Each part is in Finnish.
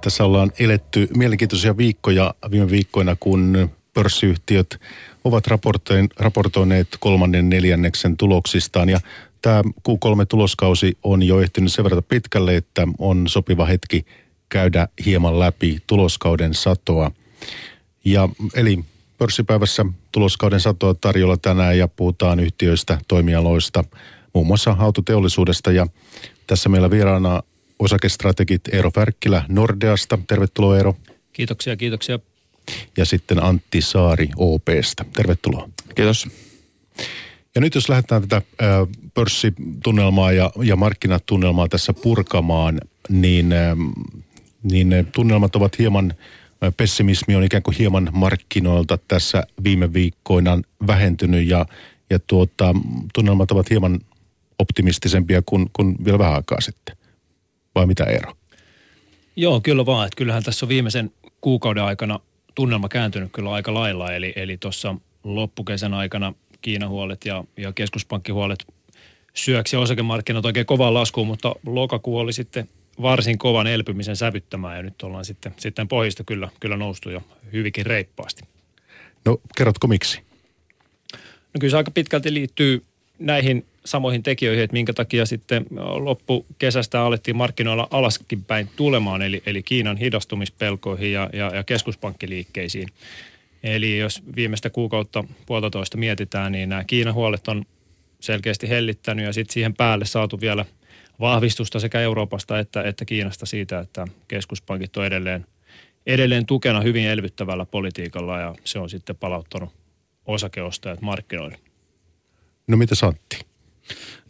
Tässä ollaan eletty mielenkiintoisia viikkoja viime viikkoina, kun pörssiyhtiöt ovat raportoineet kolmannen neljänneksen tuloksistaan. Ja tämä Q3-tuloskausi on jo ehtinyt sen verran pitkälle, että on sopiva hetki käydä hieman läpi tuloskauden satoa. Ja eli pörssipäivässä tuloskauden satoa tarjolla tänään ja puhutaan yhtiöistä, toimialoista, muun muassa autoteollisuudesta. Ja tässä meillä vieraana osakestrategit Eero Färkkilä Nordeasta. Tervetuloa Eero. Kiitoksia, kiitoksia. Ja sitten Antti Saari OPsta. Tervetuloa. Kiitos. Ja nyt jos lähdetään tätä pörssitunnelmaa ja, ja markkinatunnelmaa tässä purkamaan, niin, niin tunnelmat ovat hieman, pessimismi on ikään kuin hieman markkinoilta tässä viime viikkoina vähentynyt ja, ja tuota, tunnelmat ovat hieman optimistisempia kuin, kuin vielä vähän aikaa sitten vai mitä ero? Joo, kyllä vaan. Että kyllähän tässä on viimeisen kuukauden aikana tunnelma kääntynyt kyllä aika lailla. Eli, eli tuossa loppukesän aikana Kiinan huolet ja, ja keskuspankkihuolet syöksi osakemarkkinat oikein kovaan laskuun, mutta lokakuu oli sitten varsin kovan elpymisen sävyttämään ja nyt ollaan sitten, sitten pohjista kyllä, kyllä noustu jo hyvinkin reippaasti. No kerrotko miksi? No kyllä se aika pitkälti liittyy näihin samoihin tekijöihin, että minkä takia sitten loppukesästä alettiin markkinoilla alaskin päin tulemaan, eli, eli Kiinan hidastumispelkoihin ja, ja, ja keskuspankkiliikkeisiin. Eli jos viimeistä kuukautta puolitoista mietitään, niin nämä Kiinan huolet on selkeästi hellittänyt ja sitten siihen päälle saatu vielä vahvistusta sekä Euroopasta että, että Kiinasta siitä, että keskuspankit on edelleen, edelleen tukena hyvin elvyttävällä politiikalla ja se on sitten palauttanut osakeostajat markkinoille. No mitä Santti?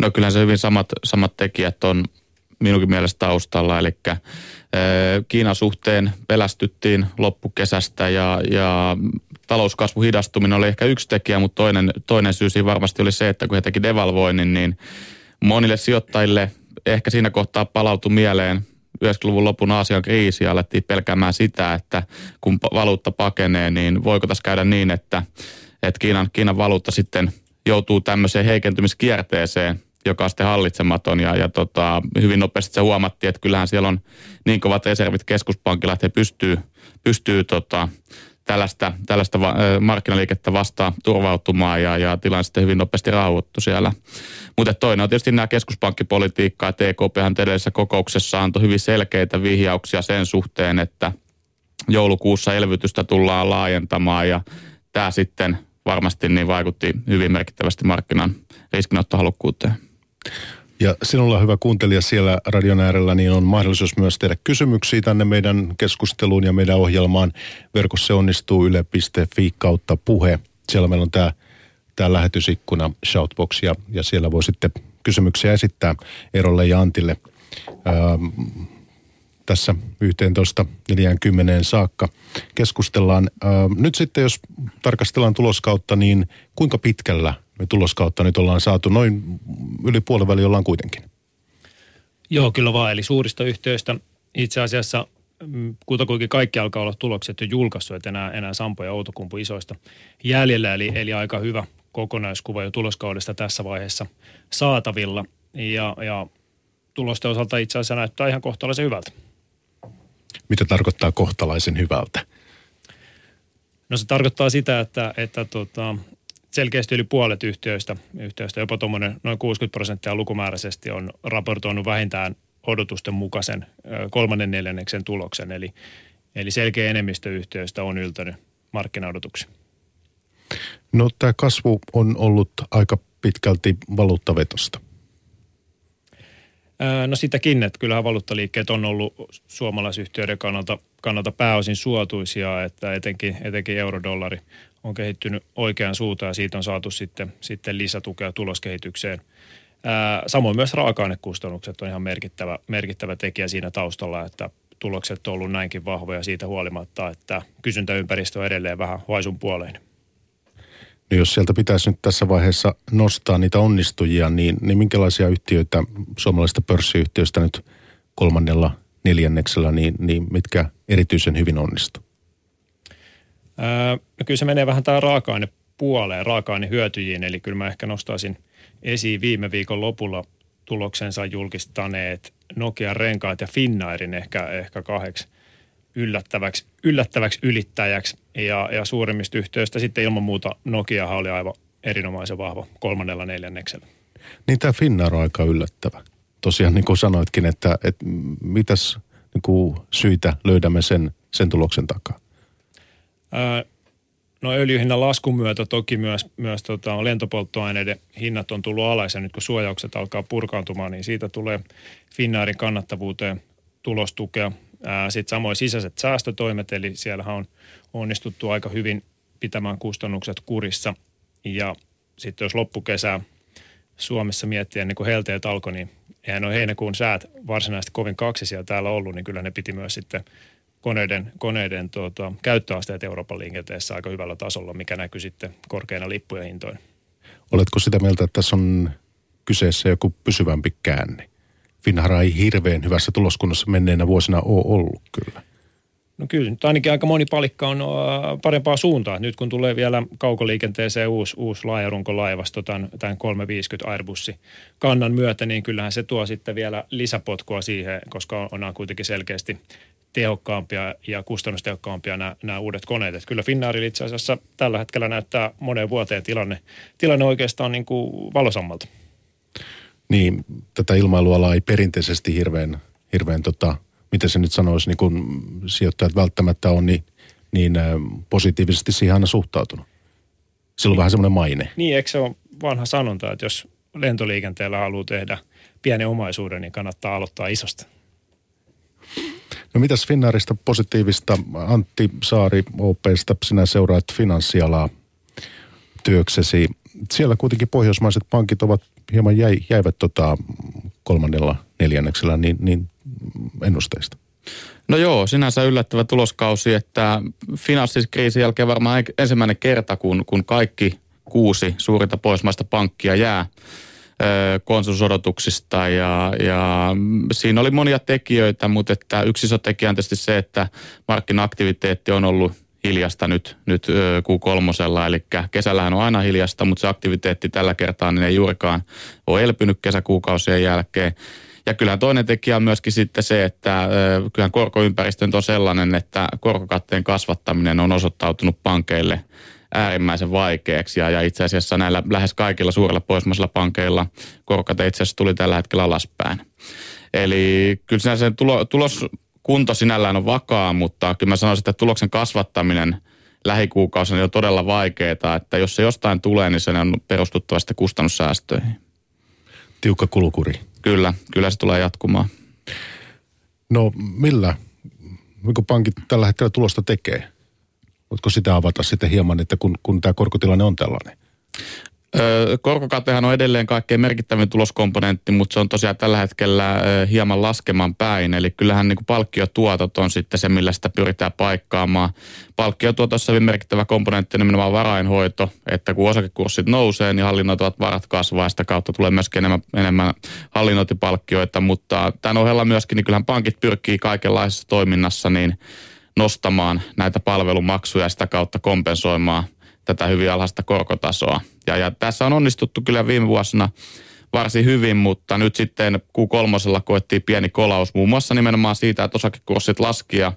No kyllähän se hyvin samat, samat tekijät on minunkin mielestä taustalla, eli Kiinan suhteen pelästyttiin loppukesästä ja, ja talouskasvu hidastuminen oli ehkä yksi tekijä, mutta toinen, toinen syy siinä varmasti oli se, että kun he teki devalvoinnin, niin monille sijoittajille ehkä siinä kohtaa palautui mieleen 90-luvun lopun Aasian kriisi ja alettiin pelkäämään sitä, että kun valuutta pakenee, niin voiko tässä käydä niin, että, että Kiinan, Kiinan valuutta sitten – joutuu tämmöiseen heikentymiskierteeseen, joka on sitten hallitsematon ja, ja tota, hyvin nopeasti se huomattiin, että kyllähän siellä on niin kovat reservit keskuspankilla, että he pystyy, pystyy tota, tällaista, tällaista markkinaliikettä vastaan turvautumaan ja, ja tilanne sitten hyvin nopeasti rauhoittu siellä. Mutta toinen on tietysti nämä keskuspankkipolitiikka ja TKPhan edellisessä kokouksessa antoi hyvin selkeitä vihjauksia sen suhteen, että joulukuussa elvytystä tullaan laajentamaan ja tämä sitten varmasti niin vaikutti hyvin merkittävästi markkinan riskinottohalukkuuteen. Ja sinulla hyvä kuuntelija siellä radion äärellä, niin on mahdollisuus myös tehdä kysymyksiä tänne meidän keskusteluun ja meidän ohjelmaan. Verkossa onnistuu yle.fi kautta puhe. Siellä meillä on tämä, tämä lähetysikkuna Shoutbox ja, ja siellä voi sitten kysymyksiä esittää Erolle ja Antille. Ähm, tässä 11.40 saakka keskustellaan. Nyt sitten, jos tarkastellaan tuloskautta, niin kuinka pitkällä me tuloskautta nyt ollaan saatu? Noin yli puoliväli ollaan kuitenkin. Joo, kyllä vaan. Eli suurista yhtiöistä itse asiassa mm, kutakuinkin kaikki alkaa olla tulokset jo julkaissut, että enää, enää Sampo ja Outokumpu isoista jäljellä. Eli, eli aika hyvä kokonaiskuva jo tuloskaudesta tässä vaiheessa saatavilla. Ja, ja tulosten osalta itse asiassa näyttää ihan kohtalaisen hyvältä. Mitä tarkoittaa kohtalaisen hyvältä? No se tarkoittaa sitä, että, että tota, selkeästi yli puolet yhtiöistä, yhtiöistä jopa tuommoinen noin 60 prosenttia lukumääräisesti on raportoinut vähintään odotusten mukaisen kolmannen neljänneksen tuloksen. Eli, eli selkeä enemmistö yhtiöistä on yltänyt markkinaodotuksiin. No tämä kasvu on ollut aika pitkälti valuuttavetosta. No sitäkin, että kyllähän valuuttaliikkeet on ollut suomalaisyhtiöiden kannalta, kannalta pääosin suotuisia, että etenkin, etenkin eurodollari on kehittynyt oikeaan suuntaan ja siitä on saatu sitten, sitten lisätukea tuloskehitykseen. Samoin myös raaka-ainekustannukset on ihan merkittävä, merkittävä tekijä siinä taustalla, että tulokset on ollut näinkin vahvoja siitä huolimatta, että kysyntäympäristö on edelleen vähän vaisun puoleen. Jos sieltä pitäisi nyt tässä vaiheessa nostaa niitä onnistujia, niin, niin minkälaisia yhtiöitä suomalaisista pörssiyhtiöistä nyt kolmannella neljänneksellä, niin, niin mitkä erityisen hyvin onnistu? Öö, no kyllä se menee vähän tähän raaka puoleen, raaka hyötyjiin, eli kyllä mä ehkä nostaisin esiin viime viikon lopulla tuloksensa julkistaneet Nokia renkaat ja Finnairin ehkä, ehkä kahdeksi, yllättäväksi, yllättäväksi ylittäjäksi ja, ja suurimmista yhtiöistä sitten ilman muuta Nokiahan oli aivan erinomaisen vahva kolmannella neljänneksellä. Niin tämä Finnair on aika yllättävä. Tosiaan niin kuin sanoitkin, että, että mitäs niin kuin syitä löydämme sen, sen tuloksen takaa? Ää, no öljyhinnan laskun myötä toki myös, myös tota, lentopolttoaineiden hinnat on tullut alas ja nyt kun suojaukset alkaa purkaantumaan, niin siitä tulee Finnairin kannattavuuteen tulostukea. Sitten samoin sisäiset säästötoimet, eli siellähän on onnistuttu aika hyvin pitämään kustannukset kurissa. Ja sitten jos loppukesää Suomessa miettiä niin kuin helteet alkoi, niin eihän ole heinäkuun säät varsinaisesti kovin kaksisia täällä ollut, niin kyllä ne piti myös sitten koneiden, koneiden tuota, käyttöasteet Euroopan liikenteessä aika hyvällä tasolla, mikä näkyy sitten korkeina lippujen hintoina. Oletko sitä mieltä, että tässä on kyseessä joku pysyvämpi käänne? Finnair ei hirveän hyvässä tuloskunnassa menneenä vuosina ole ollut kyllä. No kyllä, nyt ainakin aika moni palikka on parempaa suuntaa. Nyt kun tulee vielä kaukoliikenteeseen uusi, uusi laajarunkolaivasto, tämän, tämän 350 Airbussi kannan myötä, niin kyllähän se tuo sitten vielä lisäpotkua siihen, koska on, on kuitenkin selkeästi tehokkaampia ja kustannustehokkaampia nämä, nämä uudet koneet. Että kyllä Finnairilla itse asiassa tällä hetkellä näyttää moneen vuoteen tilanne, tilanne oikeastaan niin kuin valosammalta. Niin, tätä ilmailualaa ei perinteisesti hirveän, hirveän tota, miten se nyt sanoisi, niin kun sijoittajat välttämättä on niin, niin positiivisesti siihen aina suhtautunut. Sillä on vähän semmoinen maine. Niin, eikö se ole vanha sanonta, että jos lentoliikenteellä haluaa tehdä pienen omaisuuden, niin kannattaa aloittaa isosta. No mitäs Finnairista positiivista? Antti Saari OPsta, sinä seuraat finanssialaa työksesi. Siellä kuitenkin pohjoismaiset pankit ovat hieman jäi, jäivät tota kolmannella neljänneksellä niin, niin ennusteista. No joo, sinänsä yllättävä tuloskausi, että finanssikriisin jälkeen varmaan ensimmäinen kerta, kun, kun kaikki kuusi suurinta pohjoismaista pankkia jää konsensusodotuksista ja, ja siinä oli monia tekijöitä, mutta että yksi iso tekijä on tietysti se, että markkina-aktiviteetti on ollut hiljasta nyt, nyt Q3, eli kesällähän on aina hiljasta, mutta se aktiviteetti tällä kertaa niin ei juurikaan ole elpynyt kesäkuukausien jälkeen. Ja kyllähän toinen tekijä on myöskin sitten se, että kyllähän korkoympäristö on sellainen, että korkokatteen kasvattaminen on osoittautunut pankeille äärimmäisen vaikeaksi. Ja, itse asiassa näillä lähes kaikilla suurilla pohjoismaisilla pankeilla korkokate itse asiassa tuli tällä hetkellä alaspäin. Eli kyllä sen tulo, tuloskunto sinällään on vakaa, mutta kyllä mä sanoisin, että tuloksen kasvattaminen lähikuukausina on todella vaikeaa, että jos se jostain tulee, niin se on perustuttava sitten kustannussäästöihin. Tiukka kulukuri. Kyllä, kyllä se tulee jatkumaan. No millä, kun pankit tällä hetkellä tulosta tekee? Voitko sitä avata sitten hieman, että kun, kun tämä korkotilanne on tällainen? Korkokatehan on edelleen kaikkein merkittävin tuloskomponentti, mutta se on tosiaan tällä hetkellä hieman laskemaan päin. Eli kyllähän niin palkkiotuotot on sitten se, millä sitä pyritään paikkaamaan. Palkkiotuotossa hyvin merkittävä komponentti on nimenomaan varainhoito, että kun osakekurssit nousee, niin hallinnoitavat varat kasvaa ja sitä kautta tulee myöskin enemmän, enemmän hallinnointipalkkioita. Mutta tämän ohella myöskin, niin kyllähän pankit pyrkii kaikenlaisessa toiminnassa niin nostamaan näitä palvelumaksuja ja sitä kautta kompensoimaan – tätä hyvin alhaista korkotasoa. Ja, ja tässä on onnistuttu kyllä viime vuosina varsin hyvin, mutta nyt sitten Q3 koettiin pieni kolaus muun muassa nimenomaan siitä, että osakekurssit laski ja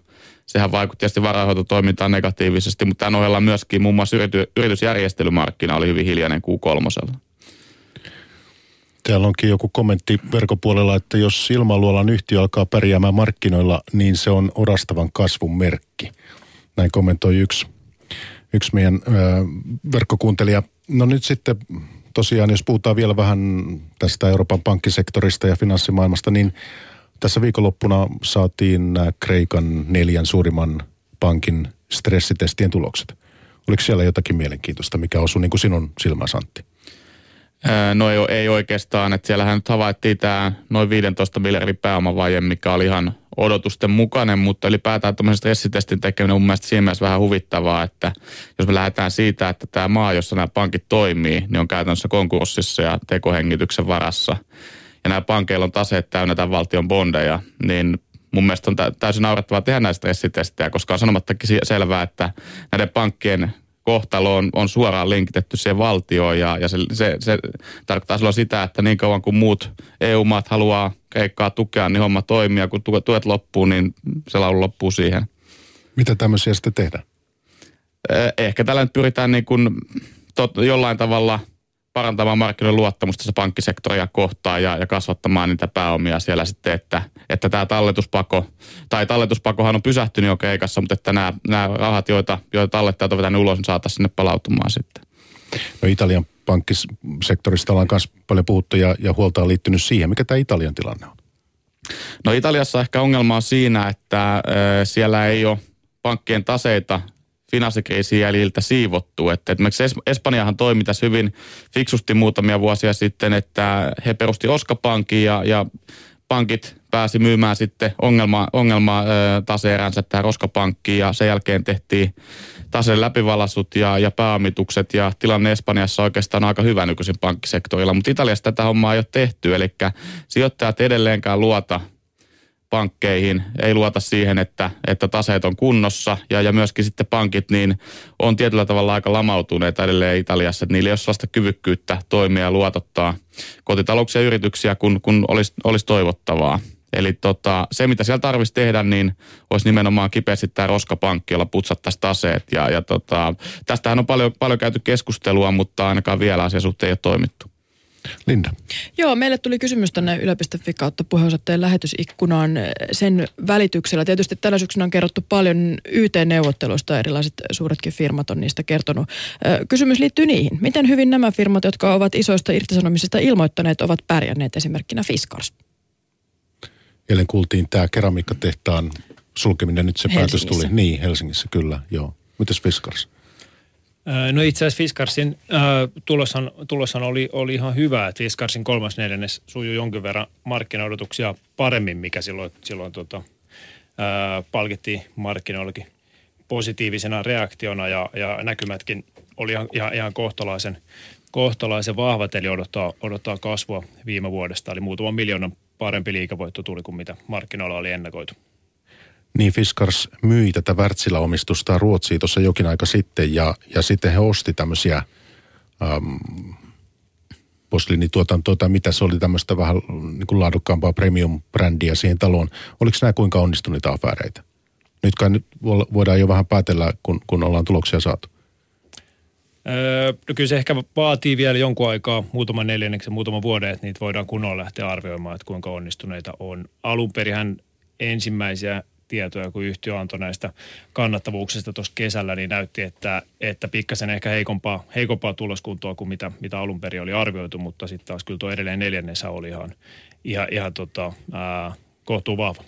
sehän vaikutti tietysti varainhoitotoimintaan negatiivisesti, mutta tämän ohella myöskin muun muassa yrity, yritysjärjestelymarkkina oli hyvin hiljainen Q3. Täällä onkin joku kommentti verkopuolella, että jos ilmailualan yhtiö alkaa pärjäämään markkinoilla, niin se on orastavan kasvun merkki. Näin kommentoi yksi yksi meidän ö, verkkokuuntelija. No nyt sitten tosiaan, jos puhutaan vielä vähän tästä Euroopan pankkisektorista ja finanssimaailmasta, niin tässä viikonloppuna saatiin Kreikan neljän suurimman pankin stressitestien tulokset. Oliko siellä jotakin mielenkiintoista, mikä osui niin kuin sinun silmäsi Antti? No ei, ei oikeastaan, että siellähän nyt havaittiin tämä noin 15 miljardin pääomavaje, mikä oli ihan odotusten mukainen, mutta ylipäätään tämmöisen stressitestin tekeminen on mun mielestä siinä mielessä vähän huvittavaa, että jos me lähdetään siitä, että tämä maa, jossa nämä pankit toimii, niin on käytännössä konkurssissa ja tekohengityksen varassa. Ja nämä pankeilla on taseet täynnä tämän valtion bondeja, niin mun mielestä on täysin naurettavaa tehdä näistä stressitestejä, koska on sanomattakin selvää, että näiden pankkien kohtalo on, on suoraan linkitetty siihen valtioon ja, ja se, se, se tarkoittaa silloin sitä, että niin kauan kuin muut EU-maat haluaa Kreikkaa tukea, niin homma toimii ja kun tuet loppuu, niin se laulu loppuu siihen. Mitä tämmöisiä sitten tehdään? Ehkä tällä nyt pyritään niin kuin tot, jollain tavalla parantamaan markkinoiden luottamusta se pankkisektoria kohtaan ja, ja kasvattamaan niitä pääomia siellä sitten, että, että tämä talletuspako, tai talletuspakohan on pysähtynyt jo keikassa, mutta että nämä, nämä rahat, joita, joita tallettajat on vetänyt ulos, niin saataisiin sinne palautumaan sitten. No Italian pankkisektorista ollaan myös paljon puhuttu ja, ja huolta on liittynyt siihen. Mikä tämä Italian tilanne on? No Italiassa ehkä ongelma on siinä, että äh, siellä ei ole pankkien taseita finanssikriisin jäljiltä siivottu. Että esimerkiksi Espanjahan toimi tässä hyvin fiksusti muutamia vuosia sitten, että he perusti Oskapankin ja, ja pankit pääsi myymään sitten ongelma, ongelma taseeränsä tähän Roskapankkiin ja sen jälkeen tehtiin taseen läpivalassut ja, ja pääomitukset ja tilanne Espanjassa oikeastaan aika hyvä nykyisin pankkisektorilla, mutta Italiassa tätä hommaa ei ole tehty, eli sijoittajat edelleenkään luota pankkeihin, ei luota siihen, että, että taseet on kunnossa ja, ja myöskin sitten pankit niin on tietyllä tavalla aika lamautuneet edelleen Italiassa, että niillä ei ole sellaista kyvykkyyttä toimia ja luotottaa kotitalouksia ja yrityksiä, kun, kun olisi, olisi toivottavaa. Eli tota, se, mitä siellä tarvitsisi tehdä, niin olisi nimenomaan kipeästi tämä roskapankki, jolla putsattaisiin taseet. Ja, ja tota, tästähän on paljon, paljon käyty keskustelua, mutta ainakaan vielä asian suhteen ei ole toimittu. Linda. Joo, meille tuli kysymys tänne yle.fi kautta puheenosoitteen lähetysikkunaan sen välityksellä. Tietysti tällä syksynä on kerrottu paljon YT-neuvotteluista, erilaiset suuretkin firmat on niistä kertonut. Kysymys liittyy niihin. Miten hyvin nämä firmat, jotka ovat isoista irtisanomisista ilmoittaneet, ovat pärjänneet esimerkkinä Fiskars? Eilen kuultiin tämä keramiikkatehtaan sulkeminen, nyt se päätös tuli. Niin, Helsingissä kyllä, joo. Mitäs Fiskars? No itse asiassa Fiskarsin äh, tuloshan, oli, oli ihan hyvä, että Fiskarsin kolmas neljännes sujui jonkin verran markkinaodotuksia paremmin, mikä silloin, silloin tota, äh, palkittiin markkinoillakin positiivisena reaktiona ja, ja näkymätkin oli ihan, ihan, ihan kohtalaisen, kohtalaisen vahvat, eli odottaa, odottaa kasvua viime vuodesta, eli muutaman miljoonan parempi liikevoitto tuli kuin mitä markkinoilla oli ennakoitu. Niin Fiskars myi tätä Wärtsilä-omistusta Ruotsiin tuossa jokin aika sitten ja, ja sitten he osti tämmöisiä ähm, posliinituotantoa tai mitä se oli tämmöistä vähän niin kuin laadukkaampaa premium-brändiä siihen taloon. Oliko nämä kuinka onnistuneita afääreitä? Nyt kai nyt voidaan jo vähän päätellä, kun, kun ollaan tuloksia saatu. Öö, no kyllä se ehkä vaatii vielä jonkun aikaa, muutaman neljänneksen, muutaman vuoden, että niitä voidaan kunnolla lähteä arvioimaan, että kuinka onnistuneita on. Alun ensimmäisiä tietoja, kun yhtiö antoi näistä kannattavuuksista tuossa kesällä, niin näytti, että, että pikkasen ehkä heikompaa, heikompaa tuloskuntoa kuin mitä, mitä alun perin oli arvioitu, mutta sitten taas kyllä tuo edelleen neljännessä oli ihan, ihan, ihan tota, ää, kohtuu vahva.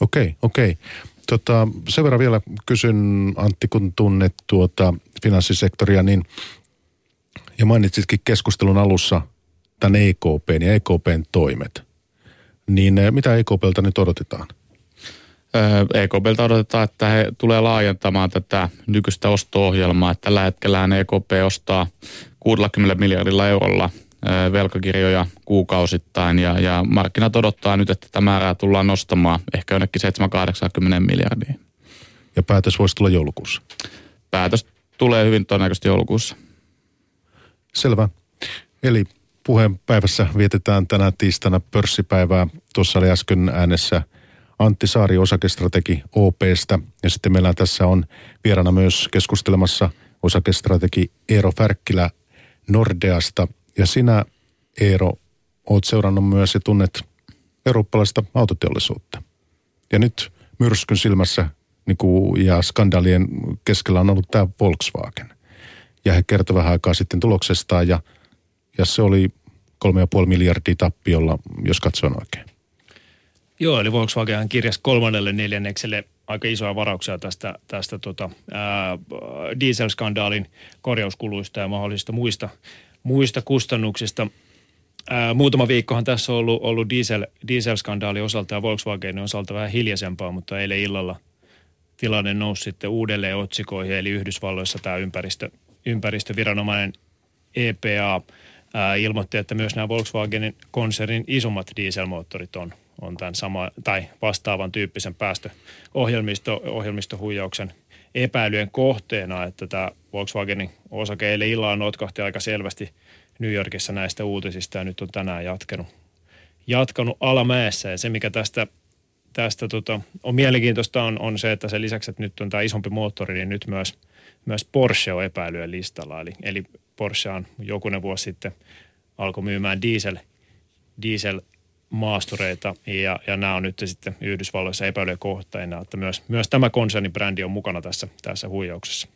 Okei, okay, okei. Okay. Tota, sen verran vielä kysyn, Antti, kun tunnet tuota finanssisektoria, niin ja mainitsitkin keskustelun alussa tämän EKPn ja EKPn toimet. Niin mitä EKPltä nyt odotetaan? EKPltä odotetaan, että he tulee laajentamaan tätä nykyistä osto-ohjelmaa. Tällä hetkellä EKP ostaa 60 miljardilla eurolla velkakirjoja kuukausittain ja, ja markkinat odottaa nyt, että tämä määrää tullaan nostamaan ehkä jonnekin 780 miljardia. Ja päätös voisi tulla joulukuussa? Päätös tulee hyvin todennäköisesti joulukuussa. Selvä. Eli puheenpäivässä vietetään tänä tiistaina pörssipäivää. Tuossa oli äsken äänessä – Antti Saari, osakestrategi OPstä. Ja sitten meillä tässä on vierana myös keskustelemassa osakestrategi Eero Färkkilä Nordeasta. Ja sinä, Eero, oot seurannut myös ja tunnet eurooppalaista autoteollisuutta. Ja nyt myrskyn silmässä niin kuin, ja skandaalien keskellä on ollut tämä Volkswagen. Ja he kertovat vähän aikaa sitten tuloksestaan ja, ja se oli 3,5 miljardia tappiolla, jos katson oikein. Joo, eli Volkswagen kirjasi kolmannelle neljännekselle aika isoja varauksia tästä, tästä tota, ää, dieselskandaalin korjauskuluista ja mahdollisista muista, muista kustannuksista. Ää, muutama viikkohan tässä on ollut, ollut diesel, dieselskandaalin osalta ja Volkswagenin osalta vähän hiljaisempaa, mutta eilen illalla tilanne nousi sitten uudelleen otsikoihin, eli Yhdysvalloissa tämä ympäristö, ympäristöviranomainen EPA ää, ilmoitti, että myös nämä Volkswagenin konsernin isommat dieselmoottorit on on tämän sama, tai vastaavan tyyppisen päästöohjelmistohuijauksen epäilyjen kohteena, että tämä Volkswagenin osake eilen illalla notkahti aika selvästi New Yorkissa näistä uutisista ja nyt on tänään jatkanut, jatkanut alamäessä. Ja se, mikä tästä, tästä tota, on mielenkiintoista on, on se, että sen lisäksi, että nyt on tämä isompi moottori, niin nyt myös, myös Porsche on epäilyä listalla. Eli, eli Porsche on jokunen vuosi sitten alkoi myymään diesel, diesel maastureita ja, ja nämä on nyt sitten Yhdysvalloissa epäilyjä kohteina, että myös, myös tämä konsernibrändi on mukana tässä, tässä huijauksessa.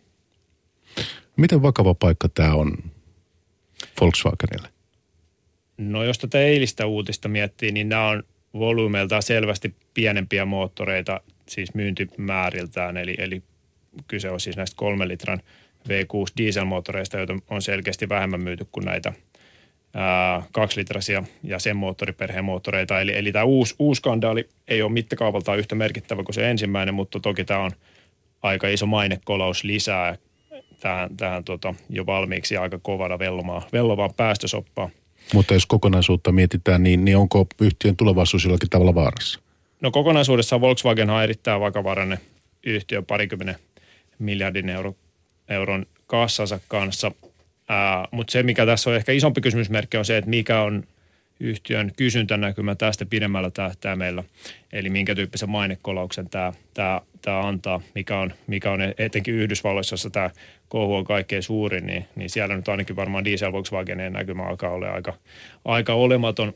Miten vakava paikka tämä on Volkswagenille? No jos tätä eilistä uutista miettii, niin nämä on volyymeiltaan selvästi pienempiä moottoreita, siis myyntimääriltään, eli, eli kyse on siis näistä kolmen litran V6 dieselmoottoreista, joita on selkeästi vähemmän myyty kuin näitä ää, kaksilitraisia ja sen moottoriperheen moottoreita. Eli, eli tämä uusi, uusi skandaali ei ole mittakaavaltaan yhtä merkittävä kuin se ensimmäinen, mutta toki tämä on aika iso mainekolaus lisää tähän, tähän tota, jo valmiiksi aika kovana vellomaan, vellovaan päästösoppaan. Mutta jos kokonaisuutta mietitään, niin, niin onko yhtiön tulevaisuus jollakin tavalla vaarassa? No kokonaisuudessaan Volkswagen on erittäin vakavarainen yhtiö parikymmenen miljardin euro, euron kassansa kanssa. Mutta se, mikä tässä on ehkä isompi kysymysmerkki, on se, että mikä on yhtiön kysyntänäkymä tästä pidemmällä tähtäimellä. Eli minkä tyyppisen mainekolauksen tämä, tämä, tämä antaa, mikä on, mikä on etenkin Yhdysvalloissa, jossa tämä kohu on kaikkein suurin, niin, niin siellä nyt ainakin varmaan diesel Volkswagenin näkymä alkaa olla aika, aika olematon.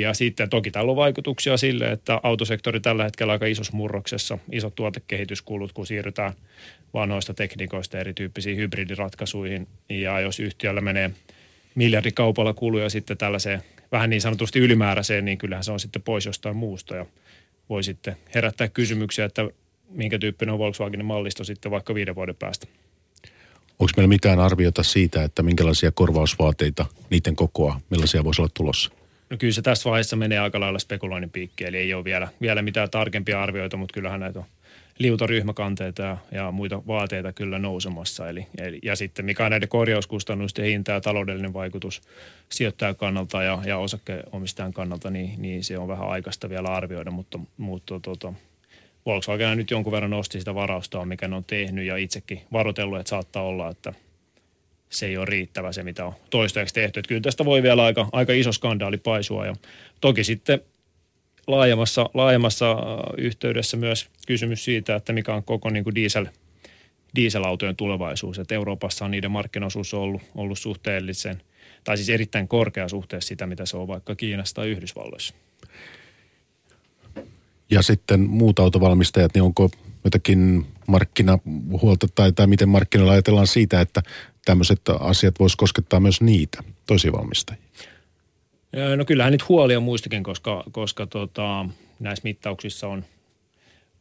Ja sitten toki tällä on vaikutuksia sille, että autosektori tällä hetkellä aika isossa murroksessa, isot tuotekehityskulut, kun siirrytään vanhoista tekniikoista erityyppisiin hybridiratkaisuihin. Ja jos yhtiöllä menee miljardikaupalla kuluja sitten tällaiseen vähän niin sanotusti ylimääräiseen, niin kyllähän se on sitten pois jostain muusta ja voi sitten herättää kysymyksiä, että minkä tyyppinen on Volkswagenin mallisto sitten vaikka viiden vuoden päästä. Onko meillä mitään arviota siitä, että minkälaisia korvausvaateita, niiden kokoa, millaisia voisi olla tulossa? No kyllä se tässä vaiheessa menee aika lailla spekuloinnin piikki, eli ei ole vielä, vielä mitään tarkempia arvioita, mutta kyllähän näitä on liutaryhmäkanteita ja, ja muita vaateita kyllä nousemassa. Eli, eli, ja sitten mikä on näiden korjauskustannusten hinta ja taloudellinen vaikutus sijoittajan kannalta ja, ja osakkeenomistajan kannalta, niin, niin se on vähän aikaista vielä arvioida, mutta, mutta tota, Volkswagen nyt jonkun verran nosti sitä varausta, mikä ne on tehnyt ja itsekin varoitellut, että saattaa olla, että se ei ole riittävä se, mitä on toistaiseksi tehty. Että kyllä tästä voi vielä aika, aika iso skandaali paisua ja toki sitten laajemmassa, laajemmassa äh, yhteydessä myös kysymys siitä, että mikä on koko niin kuin diesel, dieselautojen tulevaisuus. Että Euroopassa on niiden markkinaosuus ollut, ollut suhteellisen, tai siis erittäin korkea suhteessa sitä, mitä se on vaikka Kiinassa tai Yhdysvalloissa. Ja sitten muut autovalmistajat, niin onko jotakin markkinahuolta tai, tai miten markkinoilla ajatellaan siitä, että tämmöiset asiat vois koskettaa myös niitä toisia valmistajia? No kyllähän nyt huolia muistakin, koska, koska tota, näissä mittauksissa on,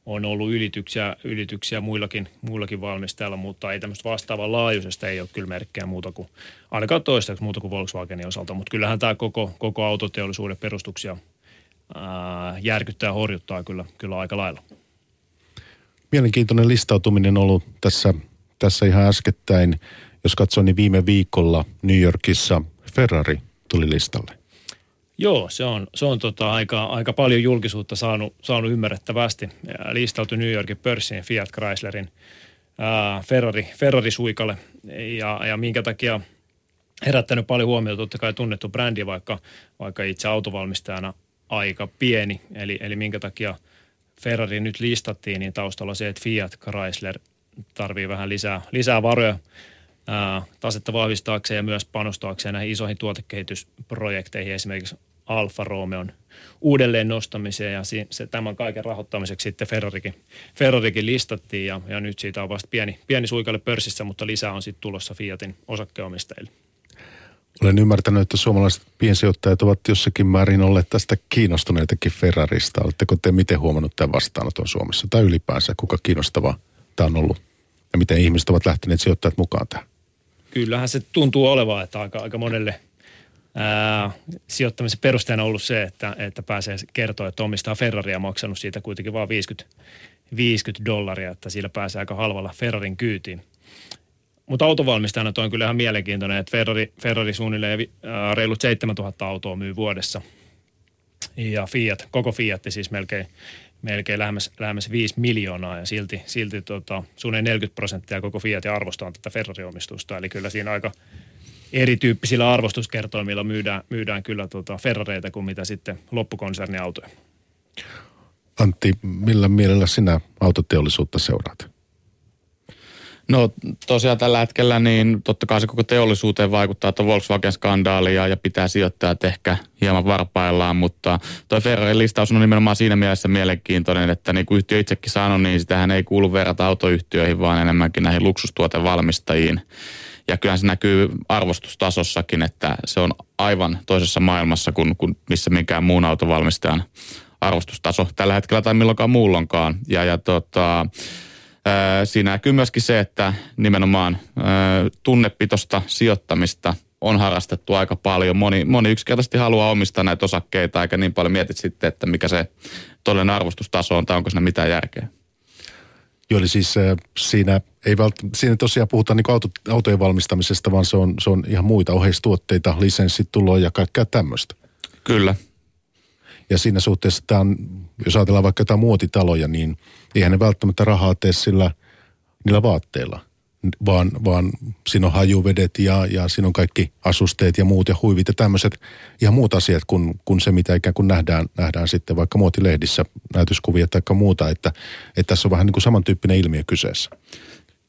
on ollut ylityksiä, ylityksiä muillakin, muillakin valmistajilla, mutta ei tämmöistä vastaavan laajuisesta ei ole kyllä merkkejä muuta kuin, ainakaan toistaiseksi muuta kuin Volkswagenin osalta, mutta kyllähän tämä koko, koko autoteollisuuden perustuksia ää, järkyttää ja horjuttaa kyllä, kyllä aika lailla. Mielenkiintoinen listautuminen on ollut tässä, tässä ihan äskettäin. Jos katsoo, niin viime viikolla New Yorkissa Ferrari tuli listalle. Joo, se on, se on tota aika, aika paljon julkisuutta saanut, saanut ymmärrettävästi. Listautui New Yorkin pörssiin Fiat Chryslerin ää, Ferrari, Ferrari-suikalle ja, ja minkä takia herättänyt paljon huomiota, totta kai tunnettu brändi, vaikka, vaikka itse autovalmistajana aika pieni. Eli, eli minkä takia Ferrari nyt listattiin, niin taustalla se, että Fiat Chrysler tarvii vähän lisää, lisää varoja ää, tasetta vahvistaakseen ja myös panostaakseen näihin isoihin tuotekehitysprojekteihin, esimerkiksi Alfa Romeon uudelleen nostamiseen ja se, tämän kaiken rahoittamiseksi sitten Ferrarikin, Ferrarikin listattiin ja, ja nyt siitä on vasta pieni, pieni suikalle pörssissä, mutta lisää on sitten tulossa Fiatin osakkeenomistajille. Olen ymmärtänyt, että suomalaiset piensijoittajat ovat jossakin määrin olleet tästä kiinnostuneitakin Ferrarista. Oletteko te miten huomannut tämän vastaanoton Suomessa tai ylipäänsä, kuka kiinnostava tämä on ollut ja miten ihmiset ovat lähteneet sijoittajat mukaan tähän? Kyllähän se tuntuu olevan, että aika, aika monelle ää, sijoittamisen perusteena on ollut se, että, että pääsee kertoa, että omistaa Ferraria maksanut siitä kuitenkin vain 50, 50 dollaria, että sillä pääsee aika halvalla Ferrarin kyytiin. Mutta autovalmistajana toi on kyllä ihan mielenkiintoinen, että Ferrari, Ferrari suunnilleen reilut 7000 autoa myy vuodessa. Ja Fiat, koko Fiat siis melkein, melkein lähemmäs, lähemmäs 5 miljoonaa ja silti, silti tota, suunnilleen 40 prosenttia koko Fiatin arvosta on tätä Ferrari-omistusta. Eli kyllä siinä aika erityyppisillä arvostuskertoimilla myydään, myydään kyllä tota Ferrareita kuin mitä sitten loppukonserniautoja. Antti, millä mielellä sinä autoteollisuutta seuraat? No tosiaan tällä hetkellä niin totta kai se koko teollisuuteen vaikuttaa tuo Volkswagen-skandaali ja, ja pitää sijoittajat ehkä hieman varpaillaan, mutta tuo Ferrarin listaus on nimenomaan siinä mielessä mielenkiintoinen, että niin kuin yhtiö itsekin sanoi, niin sitähän ei kuulu verrata autoyhtiöihin, vaan enemmänkin näihin luksustuotevalmistajiin. Ja kyllähän se näkyy arvostustasossakin, että se on aivan toisessa maailmassa kuin, kuin missä minkään muun autovalmistajan arvostustaso tällä hetkellä tai milloinkaan muulloinkaan. Ja, ja tota, Siinä näkyy myöskin se, että nimenomaan tunnepitosta sijoittamista on harrastettu aika paljon. Moni, moni yksinkertaisesti haluaa omistaa näitä osakkeita, eikä niin paljon mietit sitten, että mikä se todellinen arvostustaso on tai onko siinä mitään järkeä. Joo, eli siis siinä ei vält, siinä tosiaan puhuta niin auto, autojen valmistamisesta, vaan se on, se on ihan muita oheistuotteita, lisenssituloja ja kaikkea tämmöistä. Kyllä. Ja siinä suhteessa tämä on, jos ajatellaan vaikka jotain muotitaloja, niin eihän ne välttämättä rahaa tee sillä niillä vaatteilla, vaan, vaan siinä on hajuvedet ja, ja siinä on kaikki asusteet ja muut ja huivit ja tämmöiset ihan muut asiat kuin, kuin se, mitä ikään kuin nähdään, nähdään sitten vaikka muotilehdissä näytöskuvia tai muuta, että, että tässä on vähän niin kuin samantyyppinen ilmiö kyseessä.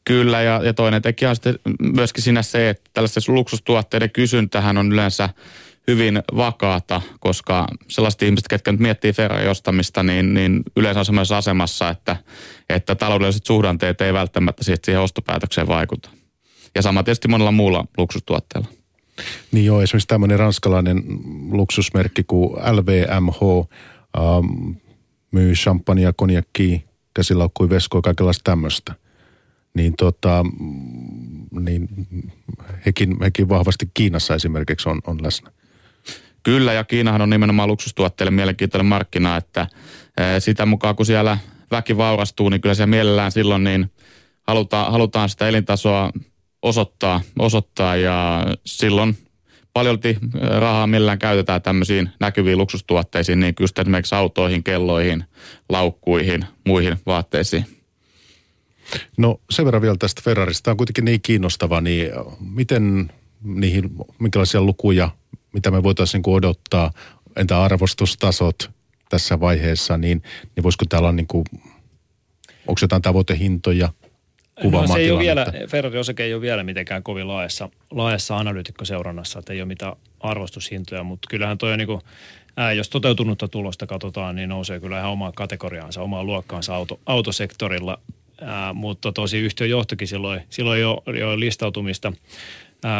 Kyllä, ja, ja toinen tekijä on sitten myöskin siinä se, että tällaisten luksustuotteiden kysyntähän on yleensä – hyvin vakaata, koska sellaiset ihmiset, ketkä nyt miettii Ferrari ostamista, niin, niin yleensä on sellaisessa asemassa, että, että taloudelliset suhdanteet ei välttämättä siihen ostopäätökseen vaikuta. Ja sama tietysti monella muulla luksustuotteella. Niin joo, esimerkiksi tämmöinen ranskalainen luksusmerkki kuin LVMH ähm, myy champagnea, konjakki, käsilaukkui, veskoa, kaikenlaista tämmöistä. Niin, tota, niin hekin, hekin vahvasti Kiinassa esimerkiksi on, on läsnä. Kyllä, ja Kiinahan on nimenomaan luksustuotteille mielenkiintoinen markkina, että sitä mukaan kun siellä väki vaurastuu, niin kyllä se mielellään silloin niin halutaan, halutaan sitä elintasoa osoittaa, osoittaa ja silloin paljolti rahaa millään käytetään tämmöisiin näkyviin luksustuotteisiin, niin kyllä esimerkiksi autoihin, kelloihin, laukkuihin, muihin vaatteisiin. No sen verran vielä tästä Ferrarista. Tämä on kuitenkin niin kiinnostava, niin miten niihin, minkälaisia lukuja mitä me voitaisiin niin odottaa, entä arvostustasot tässä vaiheessa, niin, niin voisiko täällä olla niin kuin, onko jotain tavoitehintoja? No se ei ole vielä, Ferrari Osake ei ole vielä mitenkään kovin laajassa, laajassa analyytikkoseurannassa, että ei ole mitään arvostushintoja, mutta kyllähän toi on niin kuin, ää, jos toteutunutta tulosta katsotaan, niin nousee kyllä ihan omaan kategoriaansa, omaan luokkaansa auto, autosektorilla, ää, mutta tosi yhtiön johtokin silloin, silloin jo, jo listautumista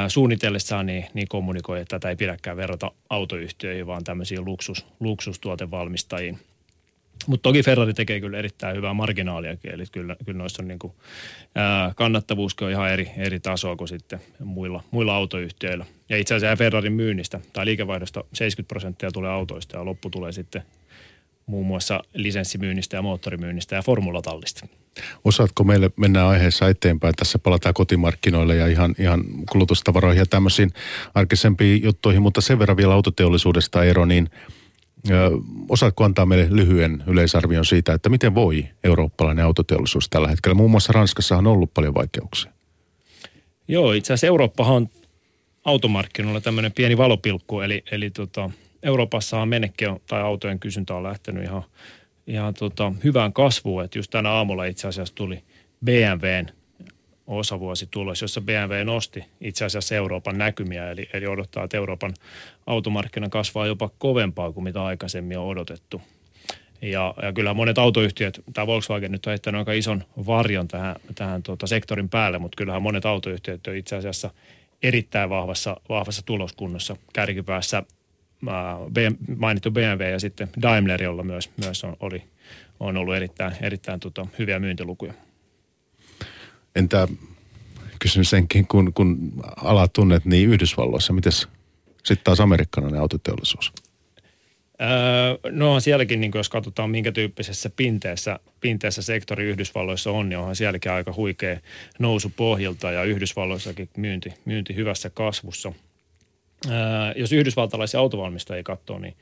suunnitellessaan niin, niin kommunikoi, että tätä ei pidäkään verrata autoyhtiöihin, vaan tämmöisiin luksus, luksustuotevalmistajiin. Mutta toki Ferrari tekee kyllä erittäin hyvää marginaaliakin, eli kyllä, kyllä noissa on niin kuin, ää, kannattavuuskin on ihan eri, eri tasoa kuin sitten muilla, muilla autoyhtiöillä. Ja itse asiassa Ferrarin myynnistä tai liikevaihdosta 70 prosenttia tulee autoista ja loppu tulee sitten muun muassa lisenssimyynnistä ja moottorimyynnistä ja formulatallista. Osaatko meille mennä aiheessa eteenpäin? Tässä palataan kotimarkkinoille ja ihan, ihan kulutustavaroihin ja tämmöisiin arkisempiin juttuihin, mutta sen verran vielä autoteollisuudesta ero, niin ö, osaatko antaa meille lyhyen yleisarvion siitä, että miten voi eurooppalainen autoteollisuus tällä hetkellä? Muun muassa Ranskassa on ollut paljon vaikeuksia. Joo, itse asiassa Eurooppahan on automarkkinoilla tämmöinen pieni valopilkku, eli, eli tota, Euroopassahan menekki on, tai autojen kysyntä on lähtenyt ihan, ihan tota, hyvään kasvuun. Että just tänä aamulla itse asiassa tuli BMWn osavuositulos, jossa BMW nosti itse asiassa Euroopan näkymiä, eli, eli odottaa, että Euroopan automarkkina kasvaa jopa kovempaa kuin mitä aikaisemmin on odotettu. Ja, ja kyllä monet autoyhtiöt, tämä Volkswagen nyt on heittänyt aika ison varjon tähän, tähän tuota sektorin päälle, mutta kyllähän monet autoyhtiöt on itse asiassa erittäin vahvassa, vahvassa tuloskunnossa. Kärkipäässä mainittu BMW ja sitten Daimler, jolla myös, myös on, oli, on ollut erittäin, erittäin tota, hyviä myyntilukuja. Entä kysyn senkin, kun, kun ala tunnet, niin Yhdysvalloissa, miten sitten taas amerikkalainen autoteollisuus? Öö, no sielläkin, niin jos katsotaan minkä tyyppisessä pinteessä, pinteessä sektori Yhdysvalloissa on, niin onhan sielläkin aika huikea nousu pohjilta ja Yhdysvalloissakin myynti, myynti hyvässä kasvussa – jos yhdysvaltalaisia autovalmistajia katsoo, niin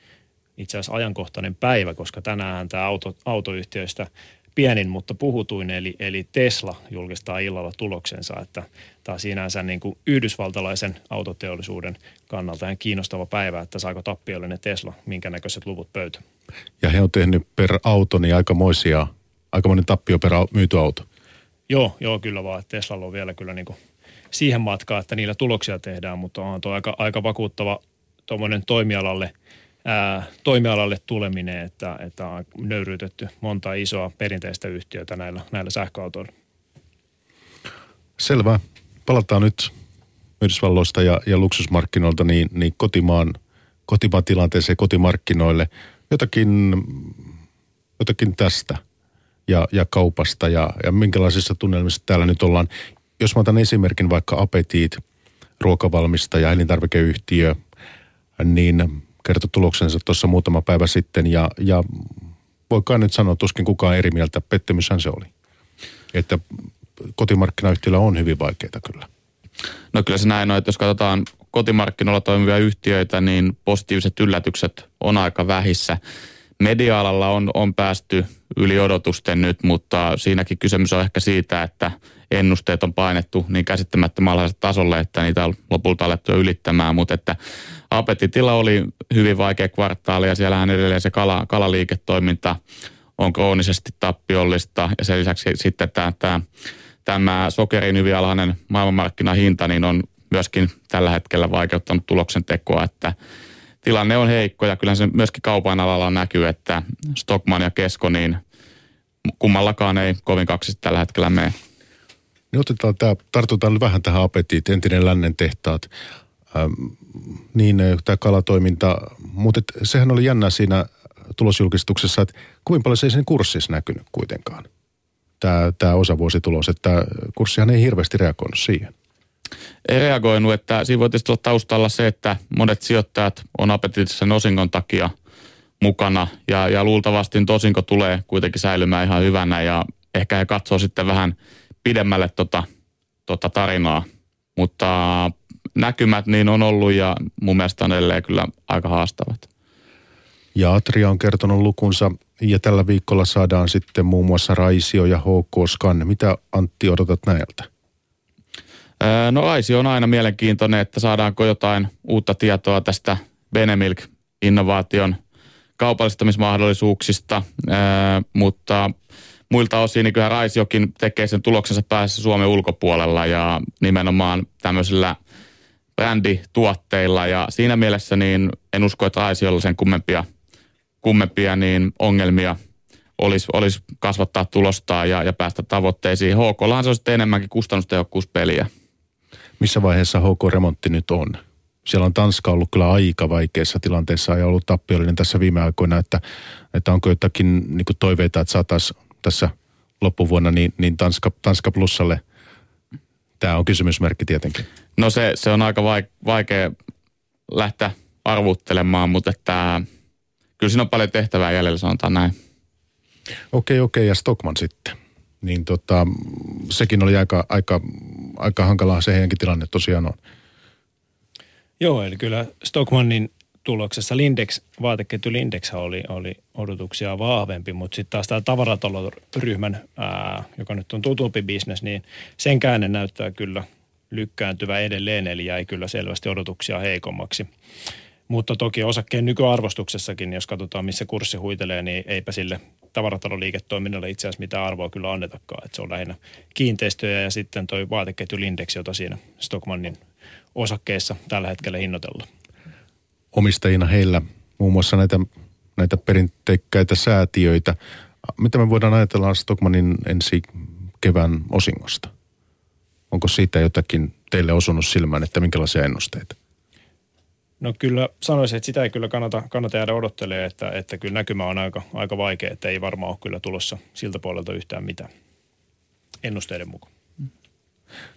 itse asiassa ajankohtainen päivä, koska tänään tämä auto, autoyhtiöistä pienin, mutta puhutuin, eli, eli Tesla julkistaa illalla tuloksensa, että tämä on sinänsä niin kuin yhdysvaltalaisen autoteollisuuden kannalta ihan kiinnostava päivä, että saako tappiollinen Tesla, minkä näköiset luvut pöytä. Ja he on tehnyt per auto niin aikamoisia, aikamoinen tappio per myyty auto. Joo, joo kyllä vaan. Tesla on vielä kyllä niin kuin siihen matkaan, että niillä tuloksia tehdään, mutta on tuo aika, aika vakuuttava tuommoinen toimialalle – ää, toimialalle tuleminen, että, että on nöyryytetty monta isoa perinteistä yhtiötä näillä, näillä sähköautoilla. Selvä. Palataan nyt Yhdysvalloista ja, ja luksusmarkkinoilta niin, niin kotimaan, kotimaan tilanteeseen, kotimarkkinoille. Jotakin, jotakin tästä ja, ja kaupasta ja, ja minkälaisissa tunnelmissa täällä nyt ollaan. Jos mä otan esimerkin vaikka Appetit, ruokavalmistaja, elintarvikeyhtiö, niin kertoi tuloksensa tuossa muutama päivä sitten ja, ja voikaan nyt sanoa tuskin kukaan eri mieltä, pettymyshän se oli. Että kotimarkkinayhtiöllä on hyvin vaikeita kyllä. No kyllä se näin on, että jos katsotaan kotimarkkinoilla toimivia yhtiöitä, niin positiiviset yllätykset on aika vähissä. Media-alalla on, on päästy yli odotusten nyt, mutta siinäkin kysymys on ehkä siitä, että ennusteet on painettu niin käsittämättömällä tasolle, että niitä on lopulta alettu ylittämään, mutta että Apetitilla oli hyvin vaikea kvartaali ja siellähän edelleen se kala, kalaliiketoiminta on kroonisesti tappiollista. Ja sen lisäksi sitten tämä, tämä, tämä sokerin hyvin alhainen maailmanmarkkinahinta niin on myöskin tällä hetkellä vaikeuttanut tuloksen tekoa, että tilanne on heikko ja kyllä se myöskin kaupan alalla näkyy, että Stockman ja Kesko niin kummallakaan ei kovin kaksi tällä hetkellä mene. Niin otetaan tämä, tartutaan vähän tähän apetiit, entinen lännen tehtaat. Ähm, niin tämä kalatoiminta, mutta sehän oli jännä siinä tulosjulkistuksessa, että kovin paljon se ei sen kurssissa näkynyt kuitenkaan. Tämä, tämä osavuositulos, että kurssihan ei hirveästi reagoinut siihen. Reagoinut, että siinä voi tietysti olla taustalla se, että monet sijoittajat on apetitissa osingon takia mukana ja, ja luultavasti tosinko tulee kuitenkin säilymään ihan hyvänä ja ehkä he katsoo sitten vähän pidemmälle tota, tota tarinaa. Mutta näkymät niin on ollut ja mun mielestä on edelleen kyllä aika haastavat. Ja Atria on kertonut lukunsa ja tällä viikolla saadaan sitten muun muassa Raisio ja HK Scan. Mitä Antti odotat näiltä? No Raisio on aina mielenkiintoinen, että saadaanko jotain uutta tietoa tästä Benemilk-innovaation kaupallistamismahdollisuuksista, mutta muilta osin niin kyllä Raisiokin tekee sen tuloksensa päässä Suomen ulkopuolella ja nimenomaan tämmöisillä brändituotteilla ja siinä mielessä niin en usko, että Raisiolla sen kummempia, kummempia niin ongelmia olisi, olisi kasvattaa tulostaa ja, ja päästä tavoitteisiin. HKllahan se olisi enemmänkin kustannustehokkuuspeliä. Missä vaiheessa HK-remontti nyt on? Siellä on Tanska ollut kyllä aika vaikeassa tilanteessa ja ollut tappiollinen tässä viime aikoina, että, että onko jotakin niin toiveita, että saataisiin tässä loppuvuonna niin, niin Tanska, Tanska plussalle. Tämä on kysymysmerkki tietenkin. No se, se on aika vaikea lähteä arvuttelemaan, mutta että kyllä siinä on paljon tehtävää jäljellä, sanotaan näin. Okei, okei, ja Stockman sitten. Niin tota, sekin oli aika, aika, aika hankalaa se heidänkin tilanne tosiaan on. Joo, eli kyllä Stockmannin tuloksessa Lindex, vaateketju Lindex oli, oli odotuksia vahvempi, mutta sitten taas tämä tavarataloryhmän, ää, joka nyt on tutumpi bisnes, niin sen käänne näyttää kyllä lykkääntyvä edelleen, eli jäi kyllä selvästi odotuksia heikommaksi. Mutta toki osakkeen nykyarvostuksessakin, jos katsotaan missä kurssi huitelee, niin eipä sille tavarataloliiketoiminnalle itse asiassa mitään arvoa kyllä annetakaan. Että se on lähinnä kiinteistöjä ja sitten toi vaateketju Lindex, jota siinä Stockmannin osakkeessa tällä hetkellä hinnoitellaan omistajina heillä muun muassa näitä, näitä perinteikkäitä säätiöitä. Mitä me voidaan ajatella Stockmanin ensi kevään osingosta? Onko siitä jotakin teille osunut silmään, että minkälaisia ennusteita? No kyllä sanoisin, että sitä ei kyllä kannata, kannata jäädä odottelemaan, että, että kyllä näkymä on aika, aika vaikea, että ei varmaan ole kyllä tulossa siltä puolelta yhtään mitään ennusteiden mukaan.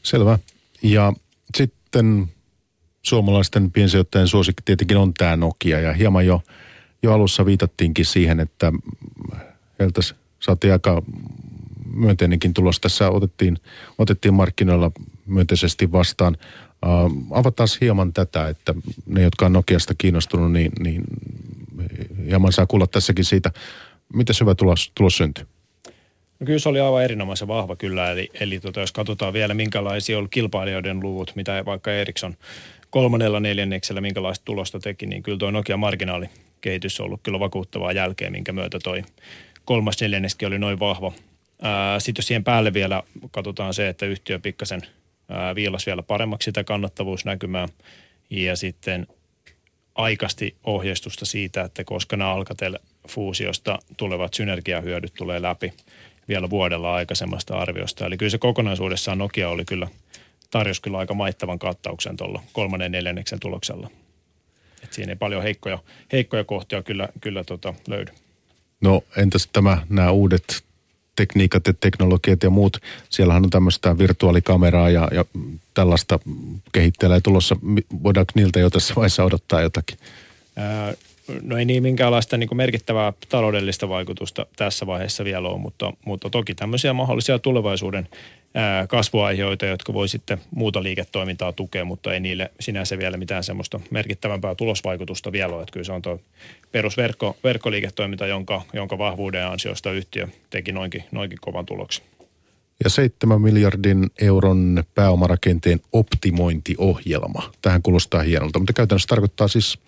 Selvä. Ja sitten suomalaisten piensijoittajien suosikki tietenkin on tämä Nokia ja hieman jo, jo alussa viitattiinkin siihen, että heiltä saatiin aika myönteinenkin tulos. Tässä otettiin, otettiin markkinoilla myönteisesti vastaan. Uh, avataan hieman tätä, että ne, jotka on Nokiasta kiinnostunut, niin, niin hieman saa kuulla tässäkin siitä, miten hyvä tulos, tulos syntyi. No kyllä se oli aivan erinomaisen vahva kyllä, eli, eli tota, jos katsotaan vielä minkälaisia oli kilpailijoiden luvut, mitä vaikka Ericsson kolmannella neljänneksellä minkälaista tulosta teki, niin kyllä tuo Nokia marginaalikehitys on ollut kyllä vakuuttavaa jälkeen, minkä myötä toi kolmas neljänneskin oli noin vahva. Sitten jos siihen päälle vielä katsotaan se, että yhtiö pikkasen viilas vielä paremmaksi sitä kannattavuusnäkymää ja sitten aikasti ohjeistusta siitä, että koska nämä Alcatel-fuusiosta tulevat synergiahyödyt tulee läpi vielä vuodella aikaisemmasta arviosta. Eli kyllä se kokonaisuudessaan Nokia oli kyllä, tarjosi kyllä aika maittavan kattauksen tuolla kolmannen neljänneksen tuloksella. Et siinä ei paljon heikkoja, heikkoja kohtia kyllä, kyllä tota löydy. No entäs tämä, nämä uudet tekniikat ja teknologiat ja muut. Siellähän on tämmöistä virtuaalikameraa ja, ja tällaista kehittelee tulossa. Voidaanko niiltä jo tässä vaiheessa odottaa jotakin? Ää, no ei niin minkäänlaista niin merkittävää taloudellista vaikutusta tässä vaiheessa vielä ole, mutta, mutta toki tämmöisiä mahdollisia tulevaisuuden kasvuaiheita, jotka voi sitten muuta liiketoimintaa tukea, mutta ei niille sinänsä vielä mitään semmoista merkittävämpää tulosvaikutusta vielä ole. Että kyllä se on tuo perusverkko, verkkoliiketoiminta, jonka, jonka vahvuuden ansiosta yhtiö teki noinkin, noinkin kovan tuloksen. Ja 7 miljardin euron pääomarakenteen optimointiohjelma. Tähän kuulostaa hienolta, mutta käytännössä tarkoittaa siis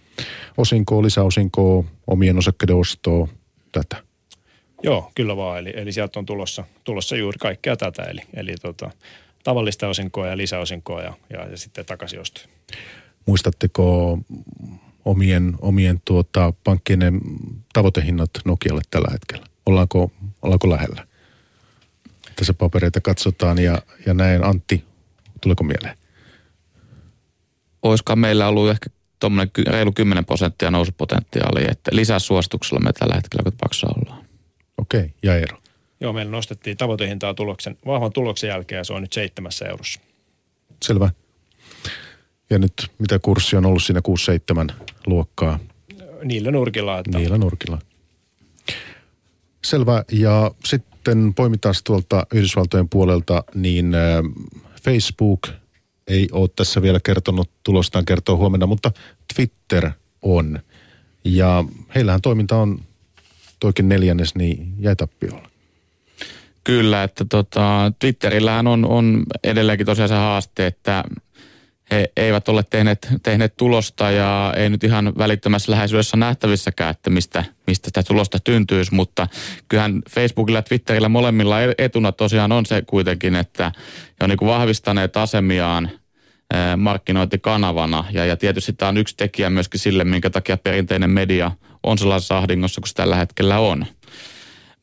osinkoa, lisäosinkoa, omien osakkeiden ostoa, tätä. Joo, kyllä vaan. Eli, eli sieltä on tulossa, tulossa juuri kaikkea tätä. Eli, eli tota, tavallista osinkoa ja lisäosinkoa ja, ja, ja sitten takaisinostoja. Muistatteko omien, omien tuota, pankkien tavoitehinnat Nokialle tällä hetkellä? Ollaanko, ollaanko lähellä? Tässä papereita katsotaan ja, ja näin. Antti, tuleeko mieleen? Olisiko meillä ollut ehkä tuommoinen reilu 10 prosenttia nousupotentiaalia, että lisää suosituksella me tällä hetkellä, kun ollaan. Okei, okay. ja ero? Joo, meillä nostettiin tavoitehintaa tuloksen, vahvan tuloksen jälkeen ja se on nyt seitsemässä eurossa. Selvä. Ja nyt mitä kurssi on ollut siinä 6-7 luokkaa? Niillä nurkilla. Että... Niillä nurkilla. Selvä. Ja sitten poimitaan tuolta Yhdysvaltojen puolelta, niin Facebook ei ole tässä vielä kertonut tulostaan kertoo huomenna, mutta Twitter on. Ja heillähän toiminta on toikin neljännes, niin jäi tappiolla. Kyllä, että tota, Twitterillähän on, on edelleenkin tosiaan se haaste, että he eivät ole tehneet, tehneet tulosta ja ei nyt ihan välittömässä läheisyydessä nähtävissäkään, että mistä, mistä sitä tulosta tyntyisi, mutta kyllähän Facebookilla ja Twitterillä molemmilla e-, etuna tosiaan on se kuitenkin, että he on niin vahvistaneet asemiaan markkinointikanavana ja, ja tietysti tämä on yksi tekijä myöskin sille, minkä takia perinteinen media on sellaisessa ahdingossa kuin se tällä hetkellä on.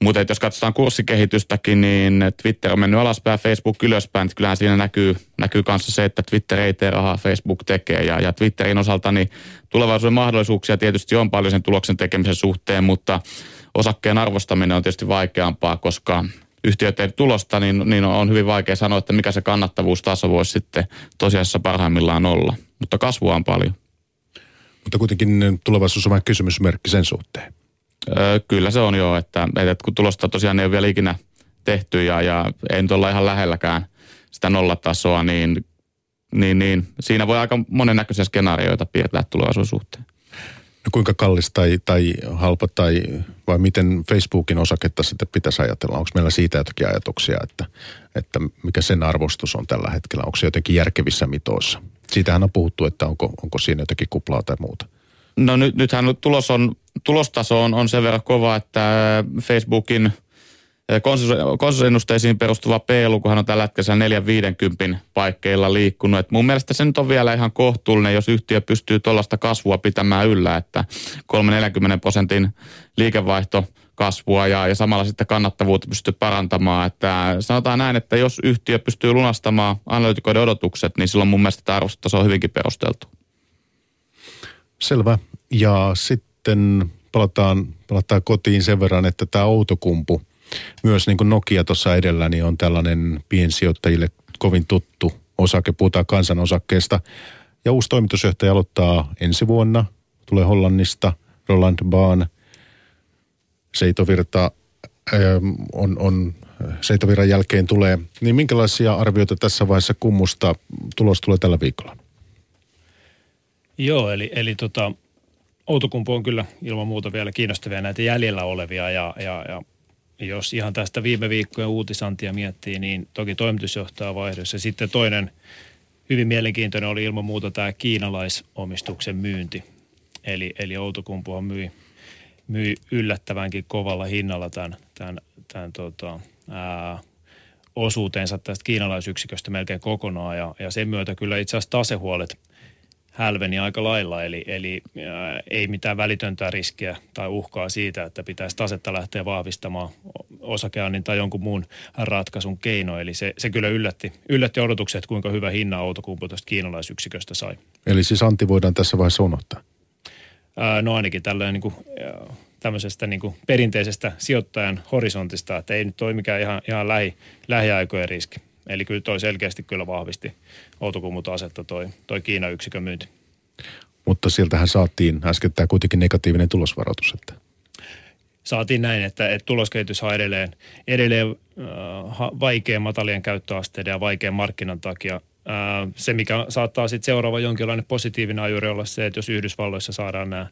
Mutta jos katsotaan kurssikehitystäkin, niin Twitter on mennyt alaspäin, Facebook ylöspäin. Että kyllähän siinä näkyy, näkyy kanssa se, että Twitter ei tee rahaa, Facebook tekee. Ja, ja Twitterin osalta niin tulevaisuuden mahdollisuuksia tietysti on paljon sen tuloksen tekemisen suhteen, mutta osakkeen arvostaminen on tietysti vaikeampaa, koska yhtiöt ei tulosta, niin, niin on hyvin vaikea sanoa, että mikä se kannattavuustaso voisi sitten tosiasiassa parhaimmillaan olla. Mutta kasvua on paljon. Mutta kuitenkin tulevaisuus on vain kysymysmerkki sen suhteen. Öö, kyllä se on jo, että, että kun tulosta tosiaan ei ole vielä ikinä tehty ja, ja ei nyt olla ihan lähelläkään sitä nollatasoa, niin, niin, niin siinä voi aika monennäköisiä skenaarioita piirtää tulevaisuuden suhteen. No kuinka kallis tai, tai halpa tai vai miten Facebookin osaketta sitten pitäisi ajatella? Onko meillä siitä jotakin ajatuksia, että, että mikä sen arvostus on tällä hetkellä? Onko se jotenkin järkevissä mitoissa? Siitähän on puhuttu, että onko, onko siinä jotakin kuplaa tai muuta. No nyt, nythän tulos on, tulostaso on, on sen verran kova, että Facebookin konsensusennusteisiin perustuva P-lukuhan on tällä hetkellä 450 paikkeilla liikkunut. Et mun mielestä se nyt on vielä ihan kohtuullinen, jos yhtiö pystyy tuollaista kasvua pitämään yllä, että 340 prosentin liikevaihto kasvua ja, ja samalla sitten kannattavuutta pystyy parantamaan. Että sanotaan näin, että jos yhtiö pystyy lunastamaan analytikoiden odotukset, niin silloin mun mielestä tämä arvostustaso on hyvinkin perusteltu. Selvä. Ja sitten palataan, palataan kotiin sen verran, että tämä Outokumpu, myös niin kuin Nokia tuossa edellä, niin on tällainen piensijoittajille kovin tuttu osake. Puhutaan kansanosakkeesta. Ja uusi toimitusjohtaja aloittaa ensi vuonna. Tulee Hollannista, Roland Baan. Seitovirta on, on Seitovirran jälkeen tulee. Niin minkälaisia arvioita tässä vaiheessa kummusta tulos tulee tällä viikolla? Joo, eli, eli tota, Outokumpu on kyllä ilman muuta vielä kiinnostavia näitä jäljellä olevia ja, ja, ja jos ihan tästä viime viikkojen uutisantia miettii, niin toki toimitusjohtaja vaihdossa. Ja sitten toinen hyvin mielenkiintoinen oli ilman muuta tämä kiinalaisomistuksen myynti. Eli, eli Outokumpuhan myi, myi yllättävänkin kovalla hinnalla tämän, tämän, tämän tota, ää, osuutensa tästä kiinalaisyksiköstä melkein kokonaan. Ja, ja sen myötä kyllä itse asiassa tasehuolet hälveni aika lailla, eli, eli ää, ei mitään välitöntä riskiä tai uhkaa siitä, että pitäisi tasetta lähteä vahvistamaan osakeannin tai jonkun muun ratkaisun keino. Eli se, se kyllä yllätti, yllätti odotukset, kuinka hyvä hinna Outokumpu tuosta kiinalaisyksiköstä sai. Eli siis Antti voidaan tässä vaiheessa unohtaa? Ää, no ainakin tällainen niin kuin, tämmöisestä niin kuin perinteisestä sijoittajan horisontista, että ei nyt toi mikään ihan, ihan lähi, lähiaikojen riski. Eli kyllä toi selkeästi kyllä vahvisti Outokummut asetta toi, toi Kiinan yksikön myynti. Mutta sieltähän saatiin äskettäin kuitenkin negatiivinen tulosvaroitus. Että. Saatiin näin, että, että tuloskehitys on edelleen, edelleen äh, vaikea matalien käyttöasteiden ja vaikean markkinan takia. Äh, se, mikä saattaa sitten seuraava jonkinlainen positiivinen ajuri olla se, että jos Yhdysvalloissa saadaan nämä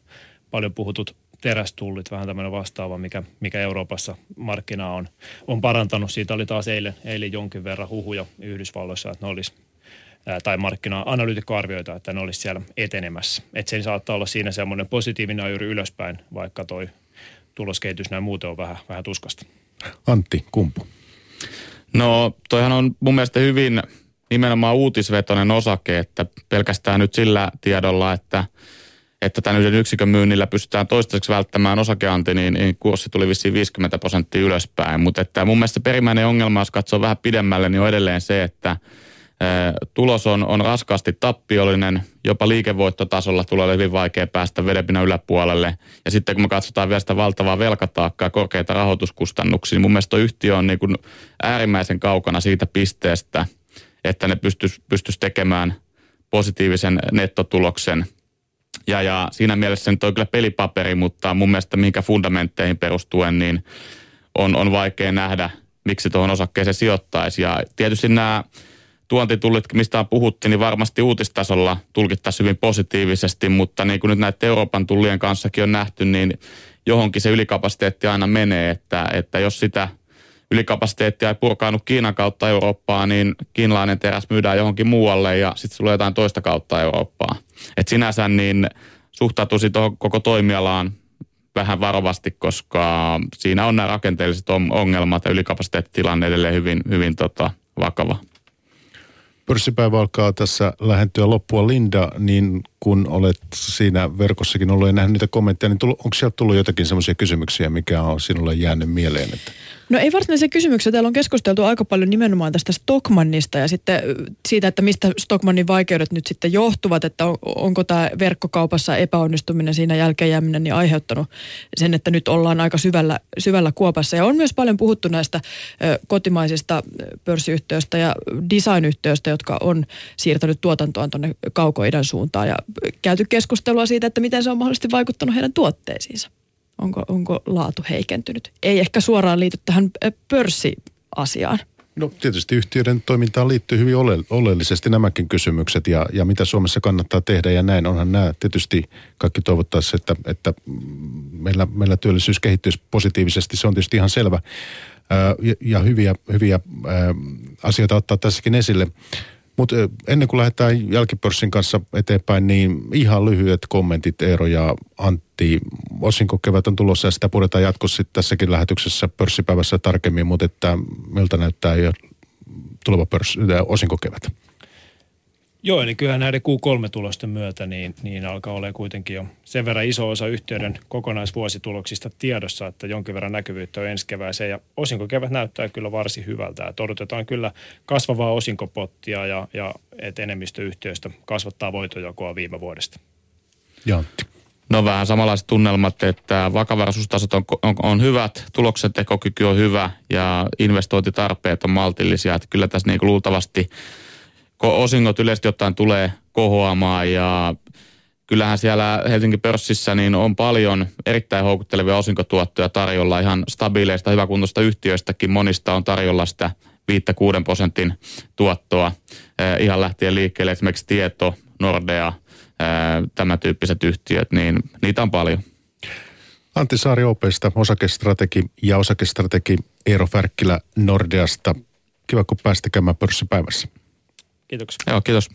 paljon puhutut terästullit, vähän tämmöinen vastaava, mikä, mikä Euroopassa markkina on, on parantanut. Siitä oli taas eilen, eilen jonkin verran huhuja Yhdysvalloissa, että ne olisi tai markkina-analyytikkoarvioita, että ne olisi siellä etenemässä. Että se saattaa olla siinä semmoinen positiivinen ajuri ylöspäin, vaikka toi tuloskehitys näin muuten on vähän, vähän tuskasta. Antti, kumpu? No toihan on mun mielestä hyvin nimenomaan uutisvetoinen osake, että pelkästään nyt sillä tiedolla, että – että tämän yhden yksikön myynnillä pystytään toistaiseksi välttämään osakeanti, niin, niin kurssi tuli vissiin 50 prosenttia ylöspäin. Mutta että mun mielestä perimmäinen ongelma, jos katsoo vähän pidemmälle, niin on edelleen se, että tulos on, on raskaasti tappiollinen, jopa liikevoittotasolla tulee hyvin vaikea päästä vedenpinnan yläpuolelle. Ja sitten kun me katsotaan vielä sitä valtavaa velkataakkaa, korkeita rahoituskustannuksia, niin mun mielestä yhtiö on niin kuin äärimmäisen kaukana siitä pisteestä, että ne pystyisi pystyis tekemään positiivisen nettotuloksen – ja, ja siinä mielessä nyt on kyllä pelipaperi, mutta mun mielestä minkä fundamentteihin perustuen, niin on, on vaikea nähdä, miksi tuohon osakkeeseen sijoittaisi. Ja tietysti nämä tuontitullit, mistä puhuttiin, niin varmasti uutistasolla tulkittaisiin hyvin positiivisesti, mutta niin kuin nyt näiden Euroopan tullien kanssakin on nähty, niin johonkin se ylikapasiteetti aina menee, että, että jos sitä ylikapasiteettia ei purkaanut Kiinan kautta Eurooppaan, niin kiinalainen teräs myydään johonkin muualle ja sitten sulla jotain toista kautta Eurooppaan. Et sinänsä niin suhtautuisi tuohon koko toimialaan vähän varovasti, koska siinä on nämä rakenteelliset ongelmat ja ylikapasiteettitilanne edelleen hyvin, hyvin tota, vakava. Pörssipäivä alkaa tässä lähentyä loppua. Linda, niin kun olet siinä verkossakin ollut ja nähnyt niitä kommentteja, niin onko sieltä tullut jotakin sellaisia kysymyksiä, mikä on sinulle jäänyt mieleen? Että No ei varsinaisia kysymyksiä. Täällä on keskusteltu aika paljon nimenomaan tästä Stockmannista ja sitten siitä, että mistä Stockmannin vaikeudet nyt sitten johtuvat, että on, onko tämä verkkokaupassa epäonnistuminen siinä jälkeen jääminen niin aiheuttanut sen, että nyt ollaan aika syvällä, syvällä kuopassa. Ja on myös paljon puhuttu näistä kotimaisista pörssiyhtiöistä ja designyhtiöistä, jotka on siirtänyt tuotantoa tuonne kaukoidän suuntaan ja käyty keskustelua siitä, että miten se on mahdollisesti vaikuttanut heidän tuotteisiinsa. Onko, onko laatu heikentynyt? Ei ehkä suoraan liity tähän pörssiasiaan. No tietysti yhtiöiden toimintaan liittyy hyvin ole, oleellisesti nämäkin kysymykset ja, ja mitä Suomessa kannattaa tehdä ja näin. Onhan nämä tietysti kaikki toivottaisi, että, että meillä, meillä työllisyys kehittyisi positiivisesti. Se on tietysti ihan selvä ja, ja hyviä, hyviä asioita ottaa tässäkin esille. Mutta ennen kuin lähdetään jälkipörssin kanssa eteenpäin, niin ihan lyhyet kommentit Eero ja Antti. Osinkokevät on tulossa ja sitä puhutaan jatkossa tässäkin lähetyksessä pörssipäivässä tarkemmin, mutta että miltä näyttää tuleva pörssi, osinkokevät? Joo, eli kyllä näiden Q3-tulosten myötä niin, niin alkaa olla kuitenkin jo sen verran iso osa yhtiöiden kokonaisvuosituloksista tiedossa, että jonkin verran näkyvyyttä on ensi kevääseen. Ja osinkokevät näyttää kyllä varsin hyvältä. Että odotetaan kyllä kasvavaa osinkopottia ja, ja että enemmistö yhtiöistä kasvattaa voitojakoa viime vuodesta. Jantti. No vähän samanlaiset tunnelmat, että vakavaraisuustasot on, on, on hyvät, tuloksen tekokyky on hyvä ja investointitarpeet on maltillisia. Että kyllä tässä niin luultavasti – osingot yleisesti ottaen tulee kohoamaan ja kyllähän siellä Helsingin pörssissä niin on paljon erittäin houkuttelevia osinkotuottoja tarjolla. Ihan stabiileista, hyväkuntoista yhtiöistäkin monista on tarjolla sitä 5-6 prosentin tuottoa. Eh, ihan lähtien liikkeelle esimerkiksi Tieto, Nordea, eh, tämä tyyppiset yhtiöt, niin niitä on paljon. Antti Saari Opeista, osakestrategi ja osakestrategi Eero Färkkilä Nordeasta. Kiva, kun pääsitte käymään pörssipäivässä. Kiitoksia. Joo, kiitos.